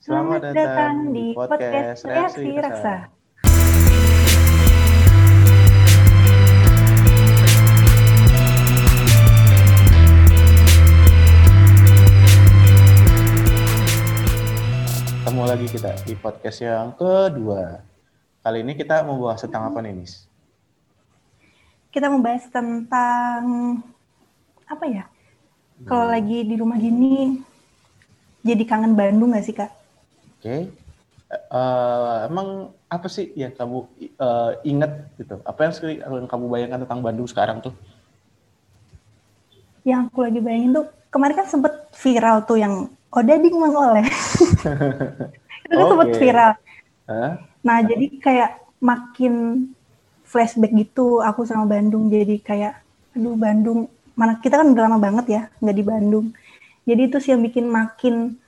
Selamat datang di podcast Reaksi Rasa. Ketemu lagi kita di podcast yang kedua. Kali ini kita mau bahas tentang apa nih, Nis? Kita membahas tentang apa ya? Kalau lagi di rumah gini, jadi kangen Bandung gak sih kak? Oke. Eh, emang apa sih yang kamu eh, ingat gitu? Apa yang, yang kamu bayangkan tentang Bandung sekarang tuh? Yang aku lagi bayangin tuh kemarin kan sempet viral tuh yang Odading Mang Oleh. Itu kan sempet viral. Hah? Nah jadi kayak makin flashback gitu aku sama Bandung jadi kayak aduh Bandung mana kita kan udah lama banget ya nggak di Bandung. Jadi itu sih yang bikin makin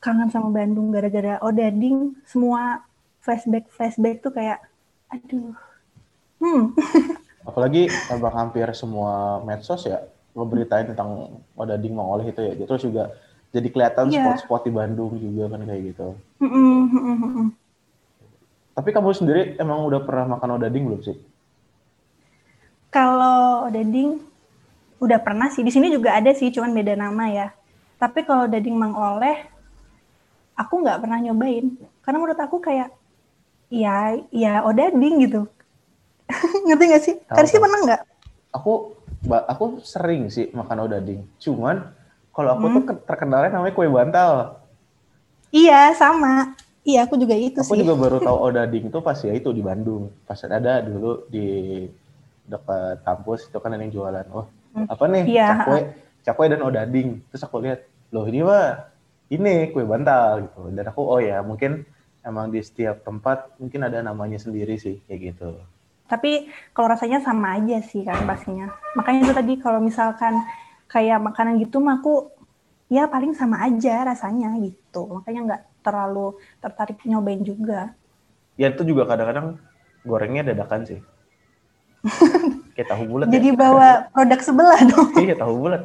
kangen sama Bandung gara-gara Odading semua flashback flashback tuh kayak aduh hmm Apalagi abang hampir semua medsos ya ngeberitain tentang Odading Mang Oleh itu ya. Terus juga jadi kelihatan Iya. spot-spot di Bandung juga kan kayak gitu. Mm-mm, mm-mm, mm-mm. Tapi kamu sendiri emang udah pernah makan Odading belum sih? Kalau Dading udah pernah sih. Di sini juga ada sih, cuman beda nama ya. Tapi kalau Dading Mang Oleh, aku nggak pernah nyobain. Karena menurut aku kayak, ya, ya Odading gitu. Ngerti nggak sih? Tahu. pernah nggak? Aku aku sering sih makan Odading. Cuman kalau aku Hmm. tuh ke- terkenalnya namanya kue bantal. Iya, sama. Iya, aku juga itu Aku sih. juga baru tahu Odading itu pas ya itu di Bandung. Pas ada dulu di dekat kampus itu kan ada yang jualan. Oh, apa nih? Iya. Cakwe, cakwe dan Odading. Terus aku lihat, loh ini mah ini kue bantal gitu. Dan aku oh ya mungkin emang di setiap tempat mungkin ada namanya sendiri sih kayak gitu. Tapi kalau rasanya sama aja sih kan pastinya. Makanya itu tadi kalau misalkan kayak makanan gitu mah aku ya paling sama aja rasanya gitu. Makanya nggak terlalu tertarik nyobain juga. Ya itu juga kadang-kadang gorengnya dadakan sih. Kayak tahu bulat Jadi ya. bawa produk sebelah dong. Iya tahu bulat.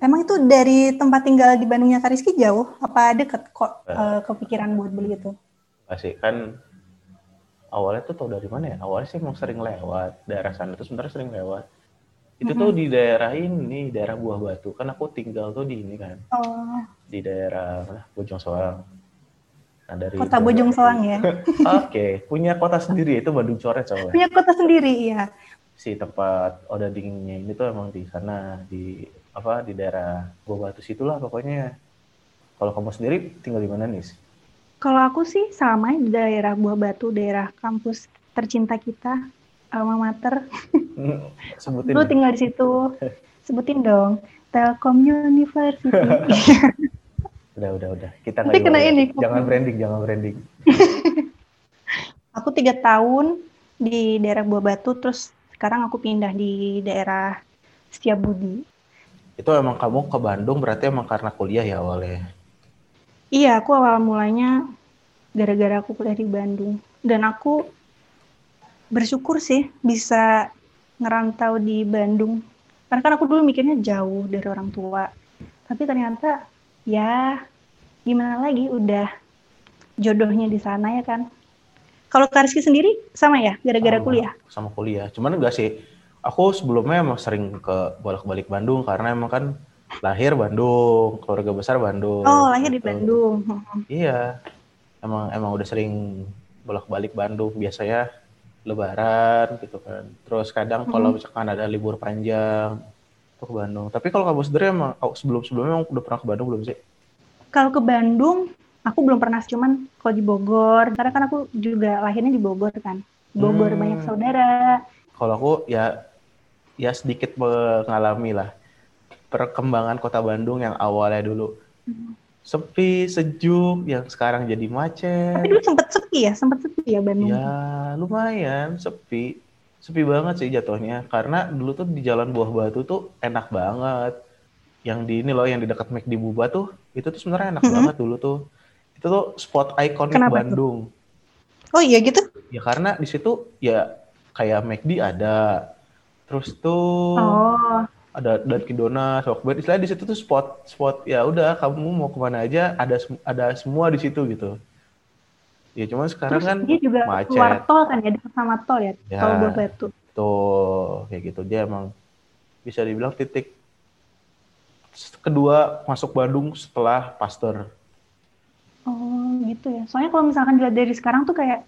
Emang itu dari tempat tinggal di Bandungnya Kariski jauh? Apa deket kok eh, kepikiran buat beli itu? Masih kan awalnya tuh tau dari mana ya? Awalnya sih emang sering lewat daerah sana tuh sebenarnya sering lewat. Itu tuh di daerah ini, daerah Buah Batu. Kan aku tinggal tuh di ini kan, Oh, di daerah mana? Bojong Soang. Nah, dari kota Bojong Soang ya. Oke, punya kota sendiri itu Bandung Coret coba. Punya kota sendiri ya. Si tempat odadingnya ini tuh emang di sana di apa di daerah Buah Batu situlah pokoknya. Kalau kamu sendiri tinggal di mana nih? Kalau aku sih sama di daerah Buah Batu, daerah kampus tercinta kita, alma mater. Sebutin. Lu tinggal di situ. Sebutin dong. Telkom University. Udah, udah, udah. Kita Nanti kena ini. Jangan branding, jangan branding. aku tiga tahun di daerah Buah Batu, terus sekarang aku pindah di daerah Setiabudi. Itu emang kamu ke Bandung berarti emang karena kuliah ya awalnya. Iya, aku awal mulanya gara-gara aku kuliah di Bandung. Dan aku bersyukur sih bisa ngerantau di Bandung. Karena kan aku dulu mikirnya jauh dari orang tua. Tapi ternyata ya gimana lagi udah jodohnya di sana ya kan. Kalau Kariski sendiri sama ya gara-gara Sama- kuliah. Sama kuliah. Cuman enggak sih. Aku sebelumnya emang sering ke bolak-balik Bandung karena emang kan lahir Bandung, keluarga besar Bandung. Oh, lahir di gitu. Bandung. Iya. Emang emang udah sering bolak-balik Bandung biasanya lebaran gitu kan. Terus kadang kalau misalkan ada libur panjang tuh ke Bandung. Tapi kalau kamu sendiri emang oh, sebelum-sebelumnya emang udah pernah ke Bandung belum sih? Kalau ke Bandung, aku belum pernah cuman kalau di Bogor, karena kan aku juga lahirnya di Bogor kan. Bogor Hmm. banyak saudara. Kalau aku ya ya sedikit mengalami lah perkembangan kota Bandung yang awalnya dulu sepi, sejuk, yang sekarang jadi macet. Tapi dulu sempet sepi ya, sempet sepi ya Bandung. Ya lumayan sepi, sepi banget sih jatuhnya. Karena dulu tuh di Jalan Buah Batu tuh enak banget. Yang di ini loh, yang di dekat McD Buba tuh, itu tuh sebenarnya enak Mhm. banget dulu tuh. Itu tuh spot ikonik Kenapa tuh? Bandung. Oh iya gitu? Ya karena di situ ya kayak McD ada. Terus tuh Oh, ada Dunkin Donuts, Walkbed. Istilahnya di situ tuh spot spot ya udah kamu mau ke mana aja ada ada semua di situ gitu. Ya cuma sekarang Terus kan dia juga macet. keluar tol kan ya, dekat sama tol ya, Ya. tol Batu. Tuh, kayak gitu. Dia emang bisa dibilang titik kedua masuk Bandung setelah Pasteur. Oh gitu ya. Soalnya kalau misalkan dilihat dari sekarang tuh kayak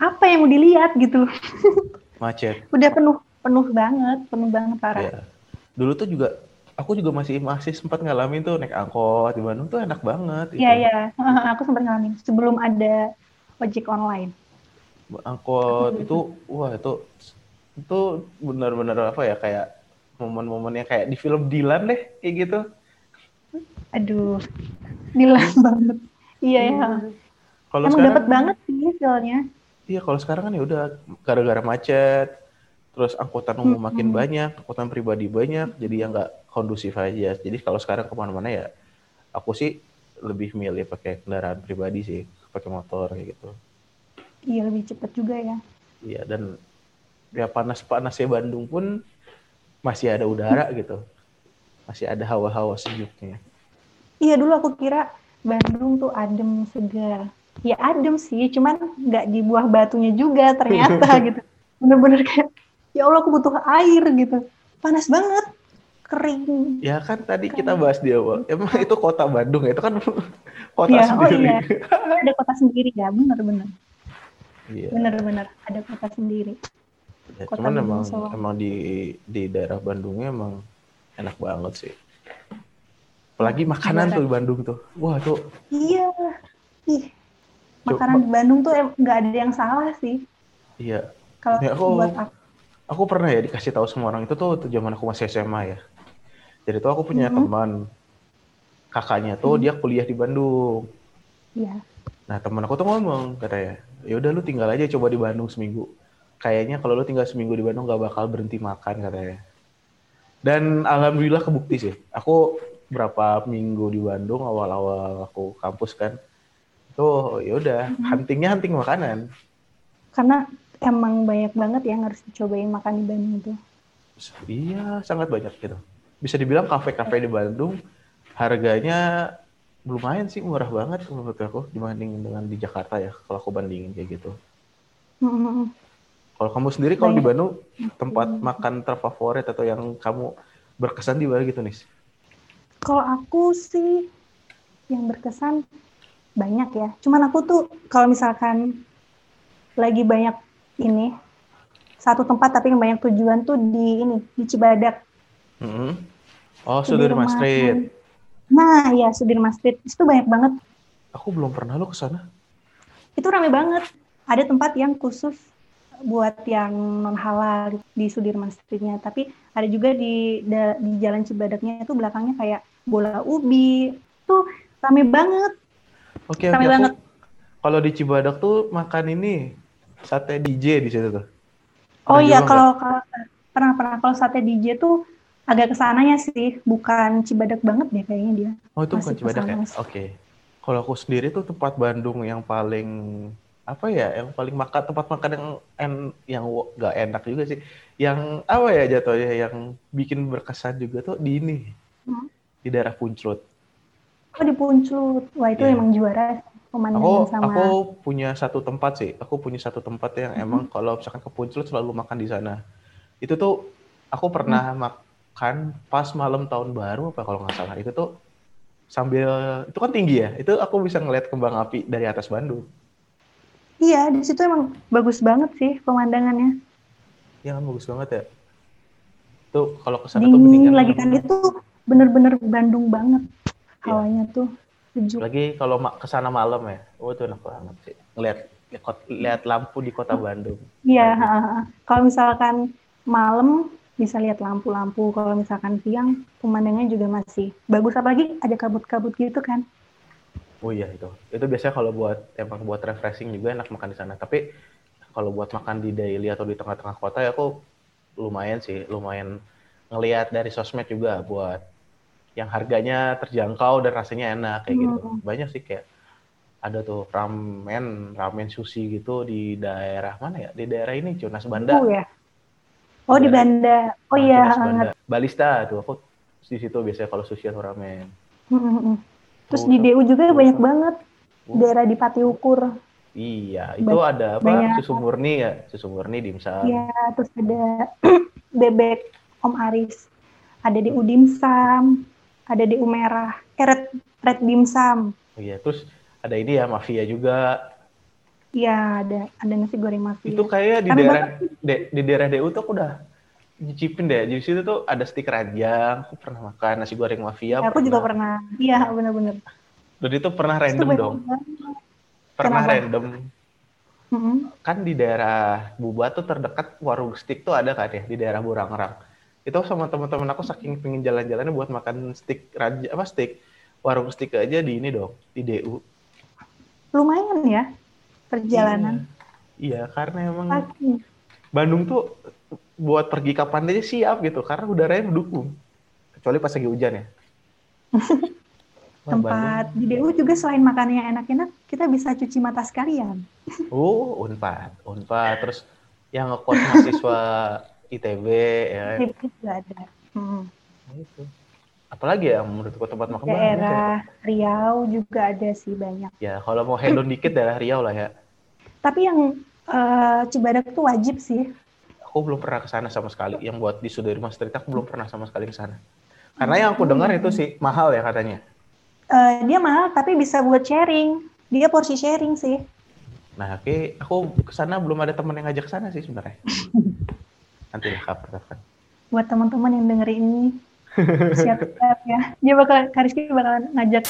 apa yang mau dilihat gitu. Macet. Udah penuh penuh banget, penuh banget parah. Ya. Dulu tuh juga aku juga masih masih sempat ngalamin tuh naik angkot di Bandung tuh enak banget. gitu. Iya iya, aku sempat ngalamin sebelum ada ojek online. Angkot itu wah itu itu benar-benar apa ya kayak momen-momen yang kayak di film Dilan deh kayak gitu. Aduh, nilas banget. Iya ya. Kalau Emang sekarang dapat banget sih feelnya. Iya, kalau sekarang kan ya udah gara-gara macet, terus angkutan umum makin banyak, angkutan pribadi banyak, jadi ya nggak kondusif aja. Jadi kalau sekarang ke mana-mana ya, aku sih lebih milih pakai kendaraan pribadi sih, pakai motor kayak gitu. Iya lebih cepet juga ya. Iya, dan ya panas-panasnya Bandung pun masih ada udara gitu, masih ada hawa-hawa sejuknya. Iya dulu aku kira Bandung tuh adem segar. Ya adem sih, cuman nggak di buah batunya juga ternyata gitu. Bener-bener kayak, ya Allah aku butuh air gitu. Panas banget, kering. Ya kan tadi kita bahas di awal, emang itu kota Bandung ya, itu kan kota oh sendiri. iya. Ada kota sendiri ya, bener-bener. Iya. Bener-bener ada kota sendiri. Ya, Kota cuman Bandung emang Solo. emang di di daerah Bandungnya emang enak banget sih. Apalagi makanan tuh di Bandung tuh. Wah tuh Iya. Ih, makanan di Bandung tuh nggak ada yang salah sih. iya. Kalau Ya, aku- buat aku. Aku pernah ya dikasih tahu sama orang itu tuh zaman aku masih SMA ya. Jadi tuh aku punya Mhm. teman kakaknya tuh dia kuliah di Bandung. Iya. Nah teman aku tuh ngomong katanya, ya udah lu tinggal aja coba di Bandung seminggu. Kayaknya kalau lu tinggal seminggu di Bandung gak bakal berhenti makan katanya. Dan alhamdulillah kebukti sih. Aku berapa minggu di Bandung awal-awal aku kampus kan. Tuh ya udah huntingnya hunting makanan. Karena emang banyak banget yang harus dicobain makan di Bandung tuh. Iya sangat banyak gitu. Bisa dibilang kafe-kafe di Bandung harganya lumayan sih murah banget menurut aku dibanding dengan di Jakarta ya. Kalau aku bandingin kayak gitu. Kalau kamu sendiri kalau di. Bandung tempat makan terfavorit atau yang kamu berkesan di mana gitu nih? Kalau aku sih yang berkesan banyak ya. Cuman aku tuh kalau misalkan lagi banyak ini satu tempat tapi yang banyak tujuan tuh di ini di Cibadak. Mm-hmm. Oh Sudirman Sudirman. Street. Nah ya Sudirman Street itu banyak banget. Aku belum pernah lo ke sana. Itu rame banget. Ada tempat yang khusus buat yang non halal di Sudirman Streetnya. Tapi ada juga di da- di Jalan Cibadaknya itu belakangnya kayak bola ubi. Tuh rame banget. Oke oke. Rame aku- banget. Kalau di Cibadak tuh makan ini sate DJ di situ tuh. Oh Pernah iya, coba kalau pernah pernah kalau sate DJ tuh agak ke sananya sih, bukan Cibadak banget deh kayaknya dia. Oh itu bukan Masih Cibadak ya? Oke. Kalau aku sendiri tuh tempat Bandung yang paling apa ya? Yang paling makan tempat makan yang en, yang nggak enak juga sih. Yang apa ya jatuhnya yang bikin berkesan juga tuh di ini Hmm. di daerah Punclut. Oh di Punclut, wah itu Iya. emang juara pemandangan Aku sama. aku punya satu tempat sih. Aku punya satu tempat yang emang kalau misalkan ke Punclut selalu makan di sana. Itu tuh aku pernah makan pas malam tahun baru apa kalau nggak salah. Itu tuh sambil itu kan tinggi ya. Itu aku bisa ngeliat kembang api dari atas Bandung. Iya di situ emang bagus banget sih pemandangannya. Ya kan bagus banget ya. Tuh kalau ke sana tuh Dingin mendingan lagi kan itu bener-bener Bandung banget Iya. hawanya tuh sejuk. lagi kalau ma- ke sana malam ya. Oh itu enak banget sih. Ngeliat lihat lampu di kota Bandung. Iya. Kalau misalkan malam bisa lihat lampu-lampu. Kalau misalkan siang pemandangannya juga masih bagus. Apalagi ada kabut-kabut gitu kan. Oh iya itu. Itu biasanya kalau buat emang buat refreshing juga enak makan di sana. Tapi kalau buat makan di daily atau di tengah-tengah kota ya aku lumayan sih, lumayan ngelihat dari sosmed juga buat yang harganya terjangkau dan rasanya enak kayak gitu. Hmm. Banyak sih kayak ada tuh ramen, ramen sushi gitu di daerah mana ya? Di daerah ini Jonas Banda. Oh ya. Oh di Banda. Oh Nah, iya. Banda. Balista tuh aku di situ biasanya kalau sushi atau ramen. Mm-mm. Terus di DU juga banyak banget daerah di Pati Ukur. Iya, itu Ba- ada apa? banyak. Susu murni ya, susu murni dimsum. Iya, terus ada bebek Om Aris. Ada di Udimsum, ada di Umerah, eh, Red, Red Dimsum. Oh iya, terus ada ini ya mafia juga. Iya, ada ada nasi goreng mafia. Itu kayak di daerah de- di daerah DU tuh aku udah nyicipin deh. Di situ tuh ada stik ranjang, aku pernah makan nasi goreng mafia. Ya, aku juga pernah. Iya, benar-benar. Dan itu pernah Itu random banyak dong. Pernah Kenapa? random. Mm-mm. Kan di daerah Buba tuh terdekat warung stik tuh ada kan ya di daerah Burangrang. Itu sama teman-teman aku saking pengen jalan-jalannya buat makan stik raja apa stik warung stik aja di ini dong di DU. Lumayan ya perjalanan. Iya, iya, karena emang Pagi. Bandung tuh buat pergi kapan aja siap gitu karena udaranya mendukung. Kecuali pas lagi hujan ya. Tempat di DU juga selain makannya enak-enak, kita bisa cuci mata sekalian. Oh, Unpad, Unpad. Terus yang ngekos mahasiswa ITB ya. Itu juga ada. Hmm. Nah, itu. Apalagi ya menurutku tempat makan ya. Daerah Riau juga ada sih banyak. Ya, kalau mau hedon dikit daerah Riau lah ya. Tapi yang eh, Cibadak tuh wajib sih. Aku belum pernah ke sana sama sekali. Yang buat di Sudirman Street aku belum pernah sama sekali ke sana. Karena yang aku dengar itu sih mahal ya katanya. Eh, dia mahal tapi bisa buat sharing. Dia porsi sharing sih. Nah, oke, aku ke sana belum ada teman yang ngajak ke sana sih sebenarnya. Nanti lah kapan-kapan. Buat teman-teman yang dengerin ini, siap-siap ya. Dia bakal, Kariski bakalan ngajak